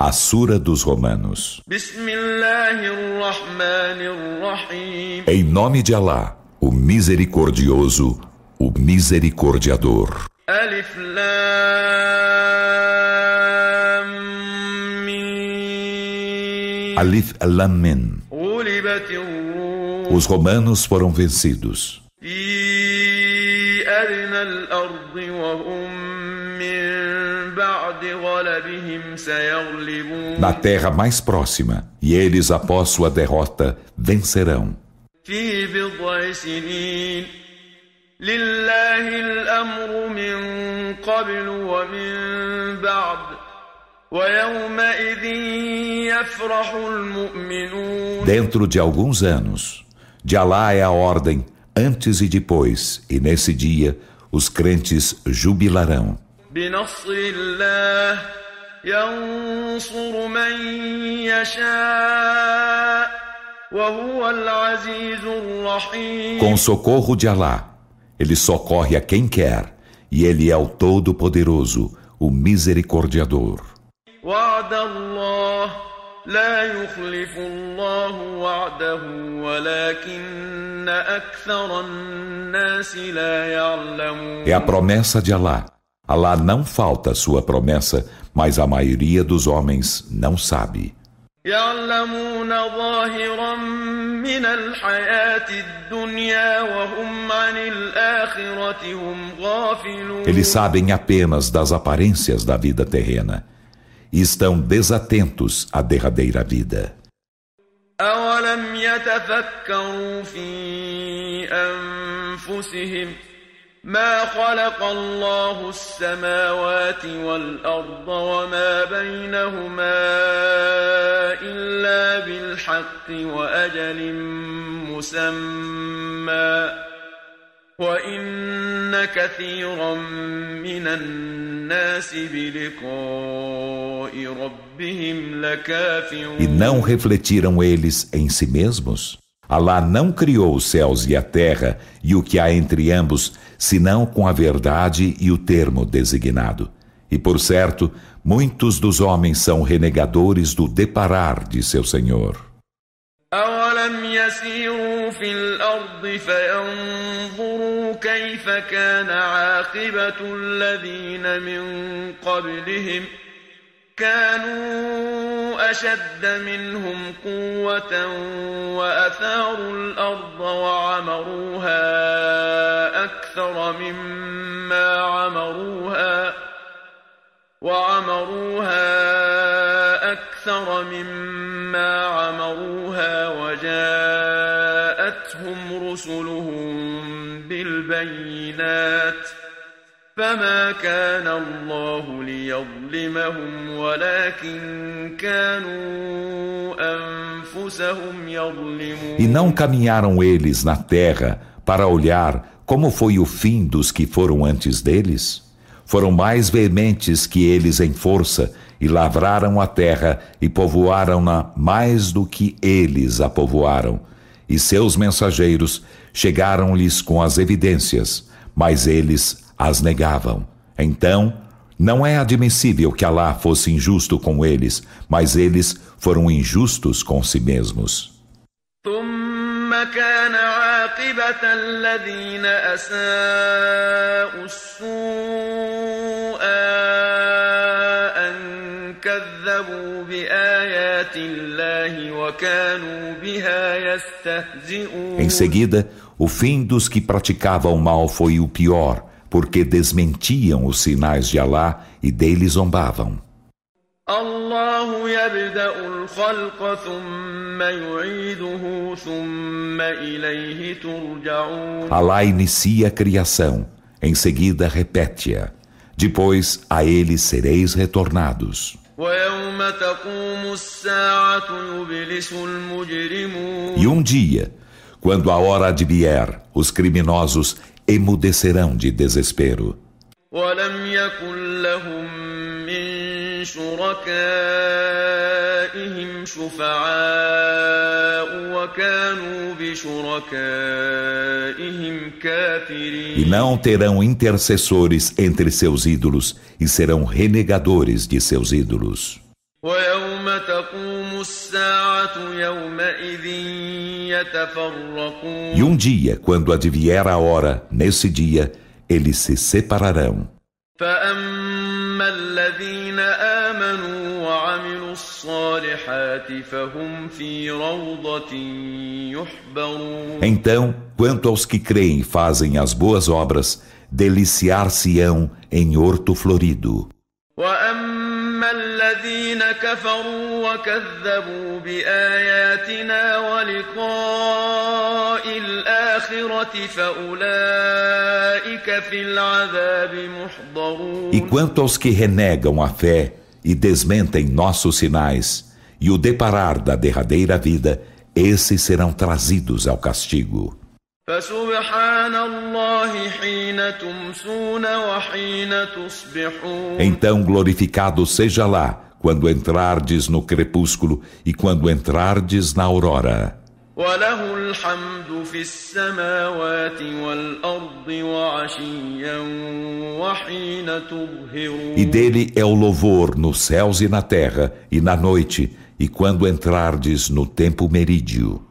A Sura dos Romanos. Em nome de Alá, o Misericordioso, o Misericordiador. Alif Lam Mim. Alif Lam Mim. Os romanos foram vencidos. Na terra mais próxima, e eles, após sua derrota, vencerão. Dentro de alguns anos, de Alá é a ordem, antes e depois, e nesse dia os crentes jubilarão. Com socorro de Alá, ele socorre a quem quer, e ele é o Todo-Poderoso, o Misericordiador. لا يخلف الله وعده ولكن أكثر الناس لا يعلمون É a promessa de Allah. Allah não falta sua promessa, mas a maioria dos homens não sabe. يعلمون ظاهرا من الحياة الدنيا وهم عن الآخرة هم غافلون Eles sabem apenas das aparências da vida terrena e estão desatentos à derradeira vida. أولم يتفكروا في أنفسهم ما خلق الله السماوات والأرض وما بينهما إلا بالحق وأجل مسمى وإن كثيرا من الناس بلقاء ربهم لكافرون E não refletiram eles em si mesmos? Alá não criou os céus e a terra e o que há entre ambos, senão com a verdade e o termo designado. E por certo, muitos dos homens são renegadores do deparar de seu Senhor. أولم يسيروا في الأرض فينظروا كيف كان عاقبة الذين من قبلهم كانوا أشد منهم قوة وأثاروا الأرض وعمروها أكثر مما عمروها وعمروها أكثر مما عمروها وجاءتهم رسلهم بالبينات فما كان الله ليظلمهم ولكن كانوا أنفسهم يظلمون E não caminharam eles na terra para olhar como foi o fim dos que foram antes deles? Foram mais veementes que eles em força e lavraram a terra e povoaram-na mais do que eles a povoaram. E seus mensageiros chegaram-lhes com as evidências, mas eles as negavam. Então, não é admissível que Alá fosse injusto com eles, mas eles foram injustos com si mesmos. كان عاقبة الذين أساءوا السوء كذبوا بآيات الله وكانوا بها يستهزئون Em seguida, o fim dos que praticavam o mal foi o pior, porque desmentiam os sinais de Alá e dele zombavam. الله يبدأ الخلق ثم يعيده ثم إليه ترجعون Allah inicia a criação, em seguida repete-a. Depois a ele sereis retornados. E um dia, quando a hora advier, os criminosos emudecerão de desespero. شركائهم شفعاء وكانوا بشركائهم كافرين E não terão intercessores entre seus ídolos e serão renegadores de seus ídolos. e um dia, quando advier a hora, nesse dia, eles se separarão. Então, quanto aos que creem e fazem as boas obras, deliciar-se-ão em horto florido. واما الذين كفروا وكذبوا باياتنا ولقاء الاخره فاولئك في العذاب محضرون E quanto aos que renegam a fé e desmentem nossos sinais e o deparar da derradeira vida, esses serão trazidos ao castigo. Então glorificado seja lá quando entrardes no crepúsculo e quando entrardes na aurora. E dele é o louvor nos céus e na terra e na noite e quando entrardes no tempo merídio.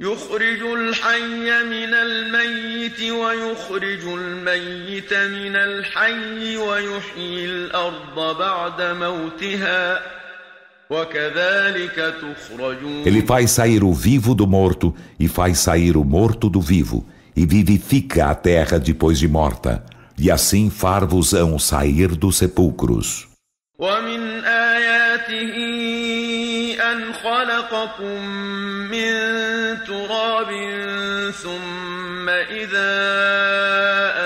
يخرج الحي من الميت ويخرج الميت من الحي ويحيي الأرض بعد موتها وكذلك تخرجون Ele faz sair o vivo do morto e faz sair o morto do vivo e vivifica a terra depois de morta e assim far-vos-ão sair dos sepulcros. ومن آياته أن خلقكم من تراب ثم إذا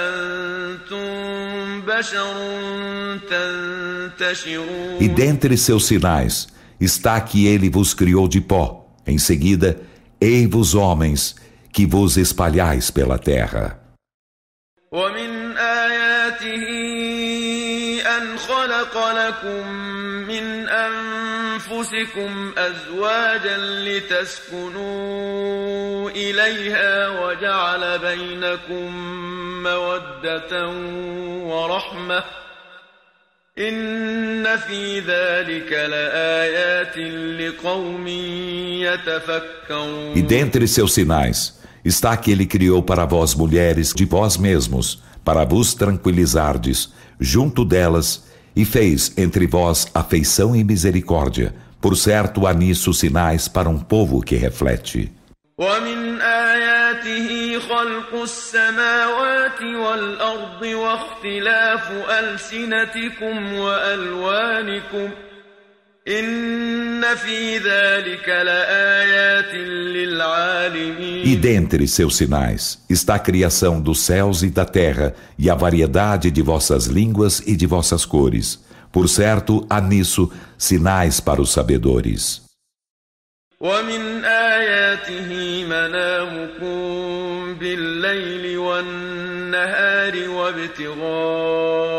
أنتم بشر تنتشرون E dentre seus sinais está que ele vos criou de pó. Em seguida, ei-vos homens que vos espalhais pela terra. ومن آياته أن خلق لكم من أنفسكم أزواجا لتسكنوا إليها وجعل بينكم مودة ورحمة إن في ذلك لآيات لقوم يتفكرون E dentre seus sinais está que ele criou para vós mulheres de vós mesmos, para vos tranquilizardes, junto delas, e fez entre vós afeição e misericórdia. Por certo, há nisso sinais para um povo que reflete. ومن آياته خلق السماوات والأرض واختلاف ألسنتكم وألوانكم إن في ذلك لآيات للعالمين E dentre seus sinais está a criação dos céus e da terra e a variedade de vossas línguas e de vossas cores. Por certo, há nisso sinais para os sabedores. ومن آياته منامكم بالليل والنهار وابتغاؤكم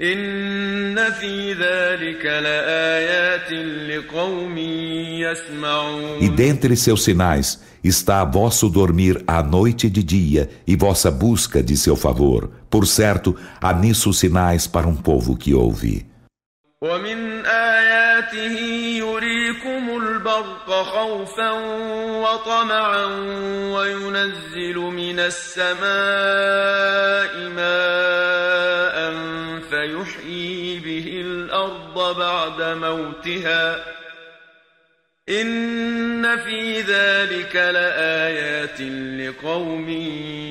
إن في ذلك لآيات لقوم يسمعون E dentre seus sinais está vosso dormir à noite e de dia e vossa busca de seu favor. Por certo, há nisso sinais para um povo que ouve. ومن آياته يريكم البرق خوفا وطمعا وينزل من السماء ماء فيحيي به الأرض بعد موتها إن في ذلك لآيات لقوم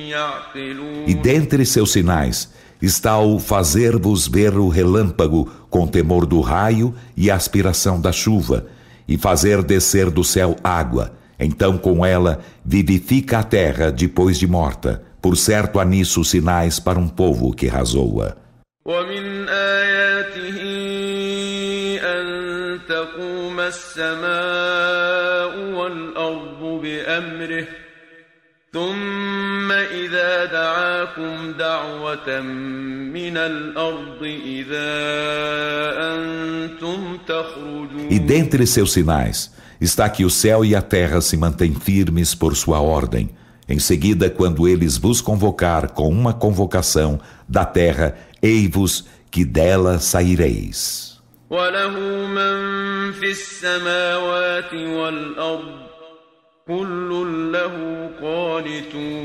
يعقلون E dentre seus sinais está o fazer-vos ver o relâmpago com temor do raio e a aspiração da chuva, e fazer descer do céu água. Então, com ela, vivifica a terra depois de morta. Por certo, há nisso sinais para um povo que razoa. ومن آياته أن تقوم السماء والأرض بأمره ثم إذا دعاكم دعوة من الأرض إذا أنتم تخرجون E dentre seus sinais está que o céu e a terra se mantêm firmes por sua ordem. Em seguida, quando eles vos convocar com uma convocação da terra, ei-vos que dela saireis.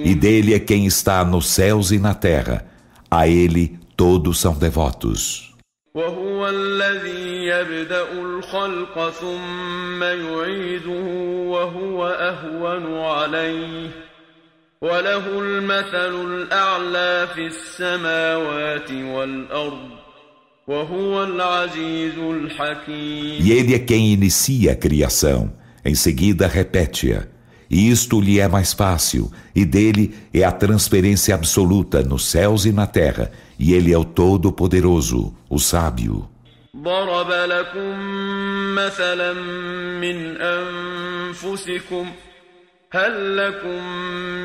E dele é quem está nos céus e na terra. A ele todos são devotos. وهو الذي يبدأ الخلق ثم يعيده وهو أهون عليه وله المثل الأعلى في السماوات والأرض E ele é quem inicia a criação, em seguida repete-a. E isto lhe é mais fácil, e dele é a transferência absoluta nos céus e na terra, e ele é o Todo-Poderoso, o Sábio. ضرب لكم مثلا من أنفسكم هل لكم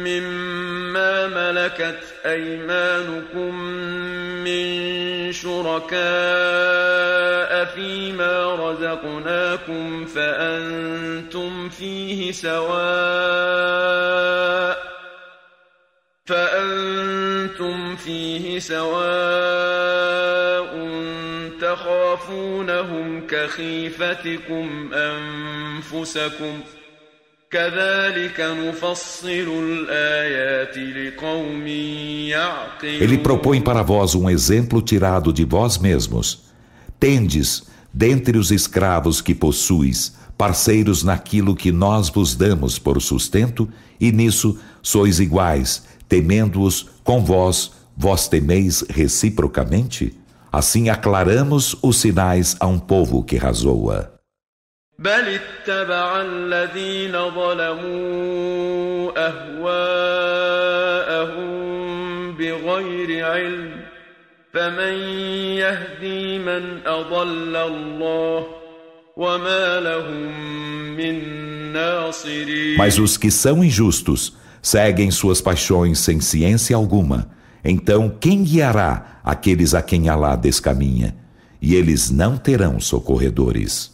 مما ملكت أيمانكم من شركاء فيما رزقناكم فأنتم فيه سواء فأنتم فيه سواء تخافونهم كخيفتكم أنفسكم ۖ Ele propõe para vós um exemplo tirado de vós mesmos. Tendes, dentre os escravos que possuis, parceiros naquilo que nós vos damos por sustento, e nisso sois iguais, temendo-os com vós, vós temeis reciprocamente? Assim aclaramos os sinais a um povo que razoa. بل اتبع الذين ظلموا اهواءهم بغير علم فمن يهدي من اضل الله وما لهم من ناصرين Mas os que são injustos seguem suas paixões sem ciência alguma. Então quem guiará aqueles a quem Alá descaminha? E eles não terão socorredores.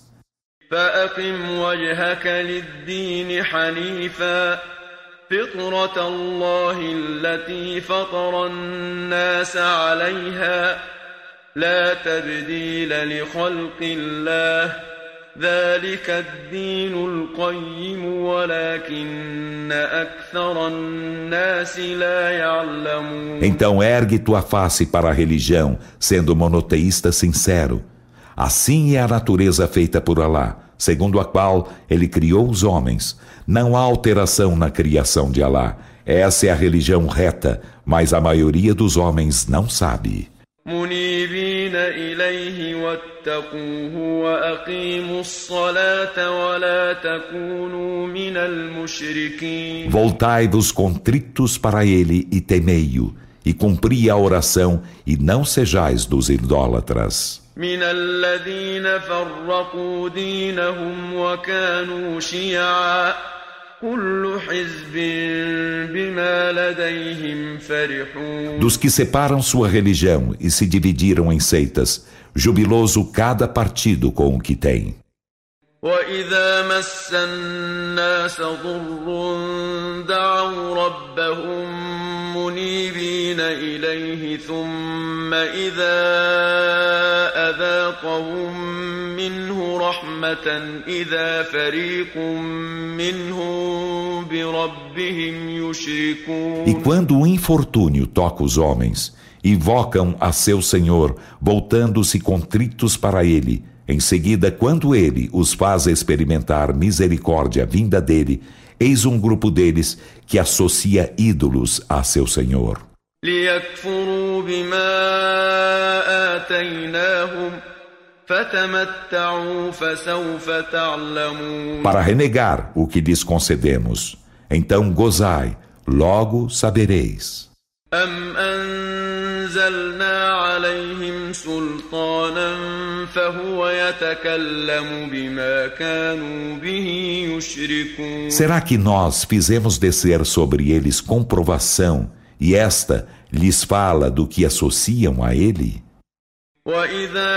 فأقم وجهك للدين حنيفا. فطرة الله التي فطر الناس عليها. لا تبديل لخلق الله. ذلك الدين القيم ولكن أكثر الناس لا يعلمون. Então ergue tua face para a religião, sendo monoteísta sincero. Assim é a natureza feita por Alá, segundo a qual ele criou os homens. Não há alteração na criação de Alá. Essa é a religião reta, mas a maioria dos homens não sabe. Voltai-vos contritos para ele e temei-o, e cumpri a oração, e não sejais dos idólatras. من الذين فرقوا دينهم وكانوا شيعا كل حزب بما لديهم فرحون Dos que separam sua religião e se dividiram em seitas, jubiloso cada partido com o que tem. وإذا مس الناس ضر دعوا ربهم منيبين إليه ثم إذا أذاقهم منه رحمة إذا فريق منهم بربهم يشركون E quando o infortúnio toca os homens, invocam a seu Senhor, voltando-se contritos para ele, em seguida, quando ele os faz experimentar misericórdia vinda dele, eis um grupo deles que associa ídolos a seu Senhor. Para renegar o que lhes concedemos. Então gozai, logo sabereis. أم أنزلنا عليهم سلطانا فهو يتكلم بما كانوا به يشركون Será que nós fizemos descer sobre eles comprovação e esta lhes fala do que associam a ele? وإذا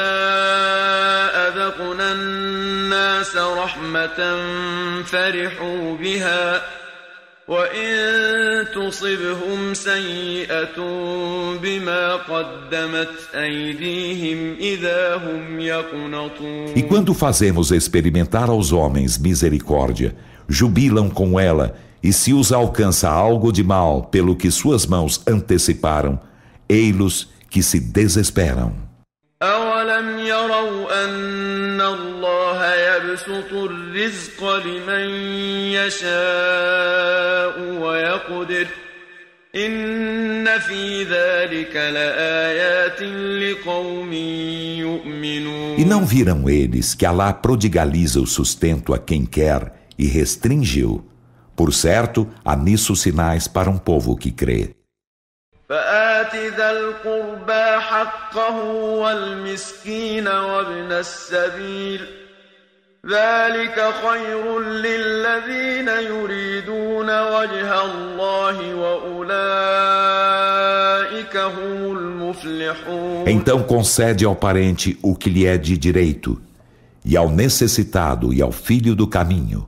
أذقنا الناس رحمة فرحوا بها وإن تصبهم سيئة بما قدمت أيديهم إذا هم يقنطون E quando fazemos experimentar aos homens misericórdia, jubilam com ela, e se os alcança algo de mal pelo que suas mãos anteciparam, ei-los que se desesperam. أولم يروا أن الله يبسط الرزق لمن يشاء ويقدر إن في ذلك لآيات لقوم يؤمنون E não viram eles que Alá prodigaliza o sustento a quem quer e restringiu? Por certo, há nisso sinais para um povo que crê. فآت ذا القربى حقه والمسكين وابن السبيل ذلك خير للذين يريدون وجه الله وأولئك هم المفلحون Então concede ao parente o que lhe é de direito, e ao necessitado e ao filho do caminho.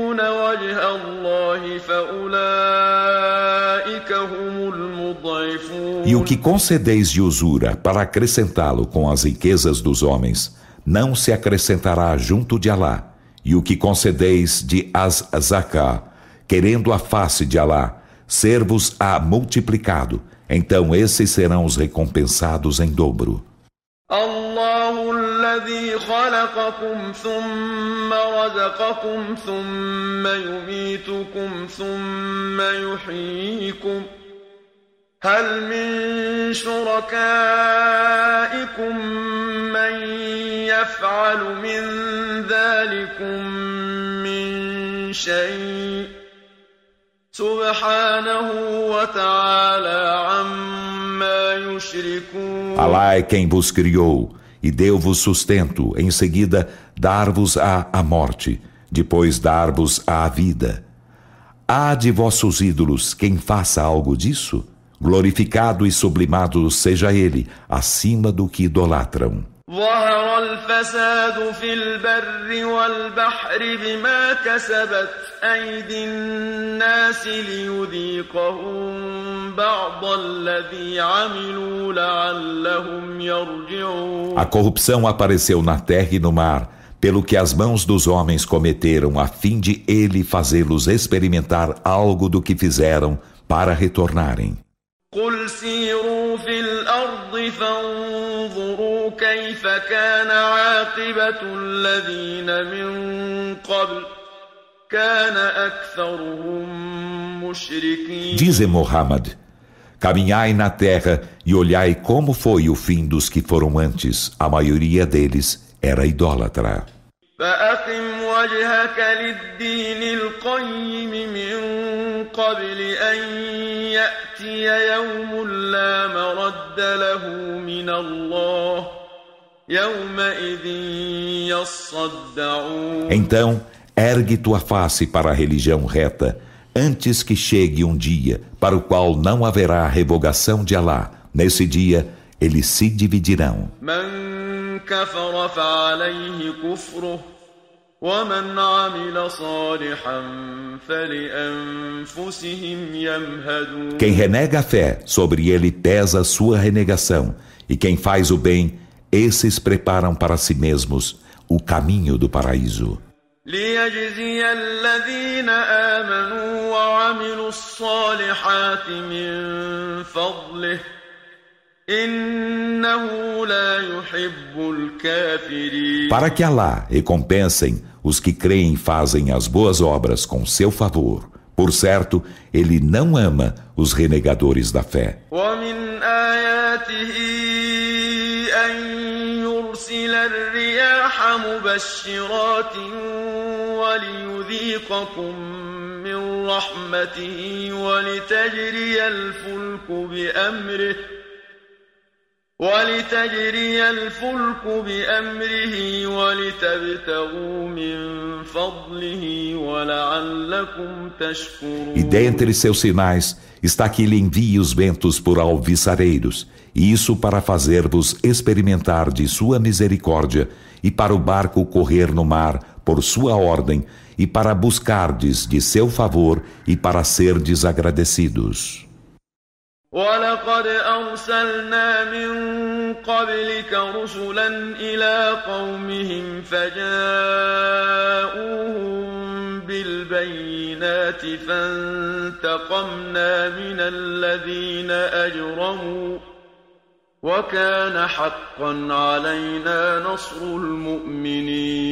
E o que concedeis de usura para acrescentá-lo com as riquezas dos homens, não se acrescentará junto de Alá. E o que concedeis de az-zaká, querendo a face de Alá, ser-vos multiplicado, então esses serão os recompensados em dobro. Allah الذي خلقكم ثم رزقكم ثم يميتكم ثم يحييكم هل من شركائكم من يفعل من ذلكم من شيء؟ سبحانه وتعالى عما يشركون. Alá é quem vos criou. E deu-vos sustento, em seguida dar-vos-á a morte, depois dar-vos a vida. Há de vossos ídolos quem faça algo disso? Glorificado e sublimado seja ele, acima do que idolatram. ظهر الفساد في البر والبحر بما كسبت أيدي الناس ليذيقهم بعض الذي عملوا لعلهم يرجعون A corrupção apareceu na terra e no mar, pelo que as mãos dos homens cometeram, a fim de ele fazê-los experimentar algo do que fizeram para retornarem. قل سيروا في الأرض فانظروا كيف كان عاقبة الذين من قبل كان أكثرهم مشركين Dize Muhammad: Caminhai na terra e olhai como foi o fim dos que foram antes. A maioria deles era idólatra. فأقم وجهك للدين القيم من قبل أن يأتي يوم لا مرد له من الله يومئذ يصدعون então, ergue tua face para a religião reta, antes que chegue um dia para o qual não haverá revogação de Alá. Nesse dia, eles se dividirão. Quem renega a fé, sobre ele pesa a sua renegação, e quem faz o bem, esses preparam para si mesmos o caminho do paraíso. ليجزي الذين آمنوا وعملوا الصالحات من فضله إنه لا يحب الكافرين Para que Alá recompensem os que creem e fazem as boas obras com seu favor. Por certo, ele não ama os renegadores da fé. ومن آياته أن يرسل الرياح مبشرات وليذيقكم من رحمته ولتجري الفلك بأمره ولتجري الفلك بأمره ولتبتغوا من فضله ولعلكم تشكرون E dentre seus sinais está que ele envia os ventos por isso para fazer-vos experimentar de sua misericórdia, e para o barco correr no mar por sua ordem, e para buscardes de seu favor e para serdes agradecidos. ولقد أرسلنا من قبلك رسلا إلى قومهم فجاءوهم بالبينات فانتقمنا من الذين أجرموا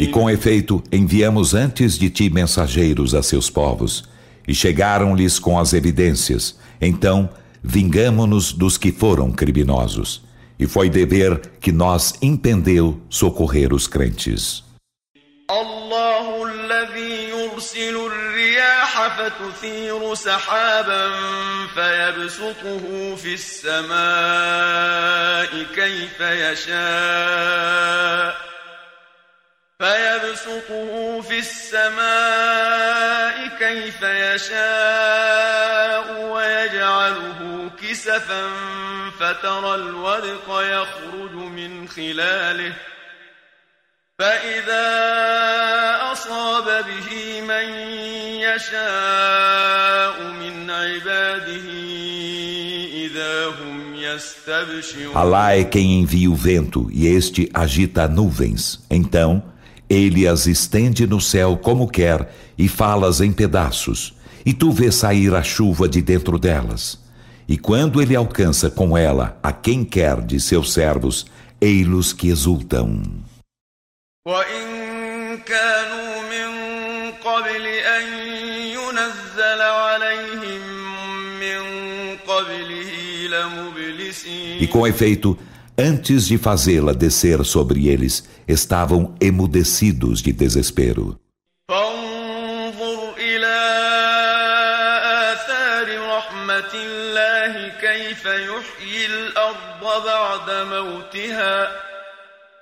E com efeito, enviamos antes de ti mensageiros a seus povos, e chegaram-lhes com as evidências. Então, vingamo-nos dos que foram criminosos. E foi dever que nós impendeu socorrer os crentes. الله الذي يرسل الرياح فتثير سحابا فيبسطه في السماء كيف يشاء فيبسطه في السماء كيف يشاء ويجعله كسفا فترى الودق يخرج من خلاله فإذا أصاب به من يشاء من عباده إذا هم يستبشرون Alá é quem envia o vento e este agita nuvens. Então, ele as estende no céu como quer e falas em pedaços. E tu vês sair a chuva de dentro delas. E quando ele alcança com ela a quem quer de seus servos, ei-los que exultam. وإن كانوا من قبل أن ينزل عليهم من قبله لمبلسين E com efeito, antes de fazê-la descer sobre eles, estavam emudecidos de desespero. فانظر إلى آثار رحمة الله كيف يحيي الأرض بعد موتها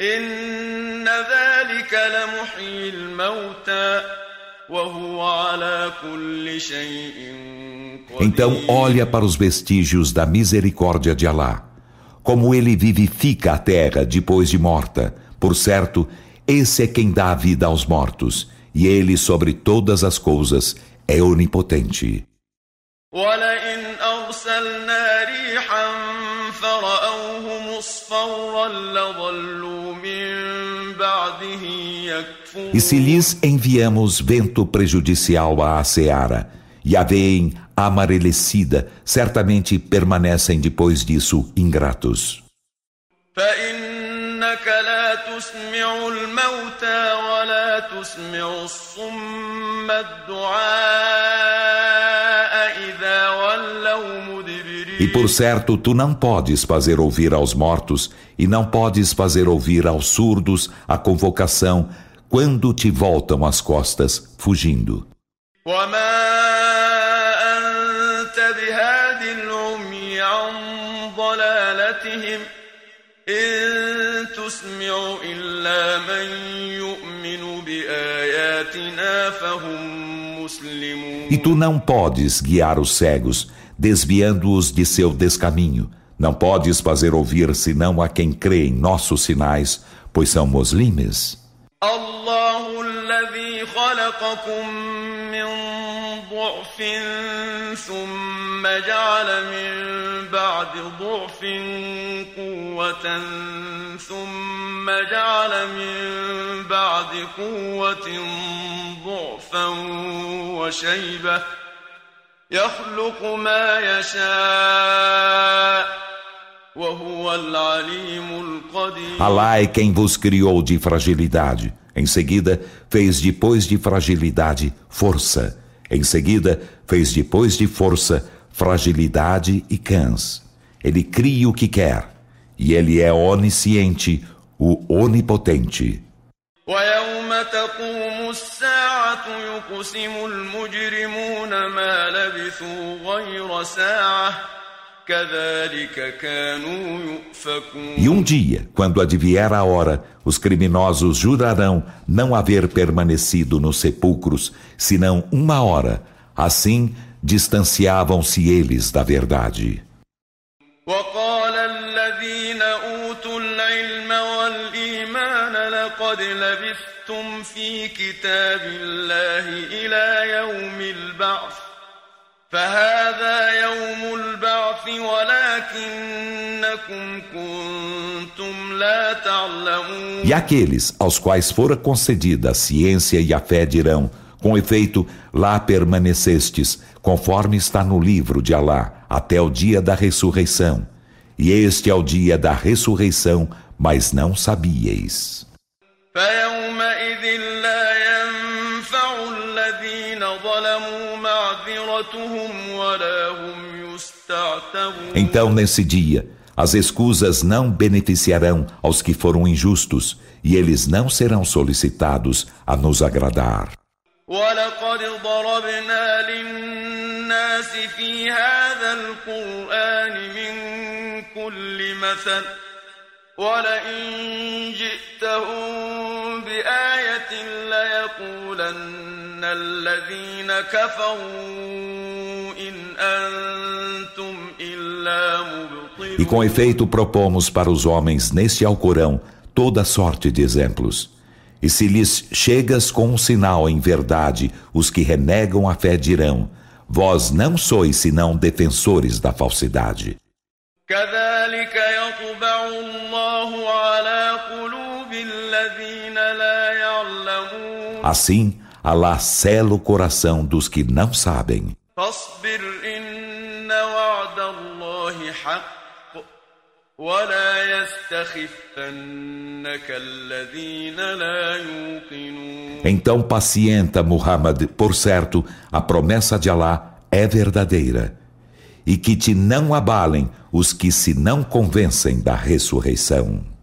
إن ذلك لمحيي الموتى وهو على كل شيء Então قدير olha para os vestígios da misericórdia de Alá, como ele vivifica a terra depois de morta. Por certo, esse é quem dá a vida aos mortos, e ele sobre todas as coisas é onipotente. ولئن أرسلنا ريحا فرأوه مصفرا لظلوا من بعده يكفرون E se lhes enviamos vento prejudicial à seara, e a veem amarelecida, certamente permanecem depois disso ingratos. فإنك لا تسمع الموتى ولا تسمع الصم الدعاء إذا ولوا مدبرين e por certo, tu não podes fazer ouvir aos mortos, e não podes fazer ouvir aos surdos a convocação quando te voltam as costas, fugindo. E tu não podes guiar os cegos desviando-os de seu descaminho. Não podes fazer ouvir senão a quem crê em nossos sinais, pois são muslimes. الله الذي خلقكم من ضعف ثم جعل من بعد ضعف قوة ثم جعل من بعد قوة ضعفا وشيبة يخلق ما يشاء وهو العليم القدير Alá é quem vos criou de fragilidade. Em seguida, fez depois de fragilidade força. Em seguida, fez depois de força fragilidade e cãs. Ele cria o que quer. E ele é onisciente, o onipotente. ويوم تقوم الساعة يقسم المجرمون ما لبثوا غير ساعة E um dia, quando advier a hora, os criminosos jurarão não haver permanecido nos sepulcros senão uma hora. Assim, distanciavam-se eles da verdade. وقال لقد لبثتم في كتاب الله إلى يوم البعث فهذا يوم البعث ولكنكم كنتم لا تعلمون E aqueles aos quais fora concedida a ciência e a fé dirão com efeito, lá permanecestes, conforme está no livro de Alá, até o dia da ressurreição. E este é o dia da ressurreição, mas não sabíeis. Então, nesse dia, as escusas não beneficiarão aos que foram injustos, e eles não serão solicitados a nos agradar. ولقد ضربنا للناس في هذا القرآن من كل مثل ولئن جئتهم بآية ليقولن الذين كفروا إن أنتم إلا مبطلون E com efeito propomos para os homens neste Alcorão toda sorte de exemplos. E se lhes chegas com um sinal em verdade, os que renegam a fé dirão: Vós não sois senão defensores da falsidade. Assim, Allah sela o coração dos que não sabem. Então pacienta, Muhammad, por certo, a promessa de Alá é verdadeira. E que te não abalem os que se não convencem da ressurreição.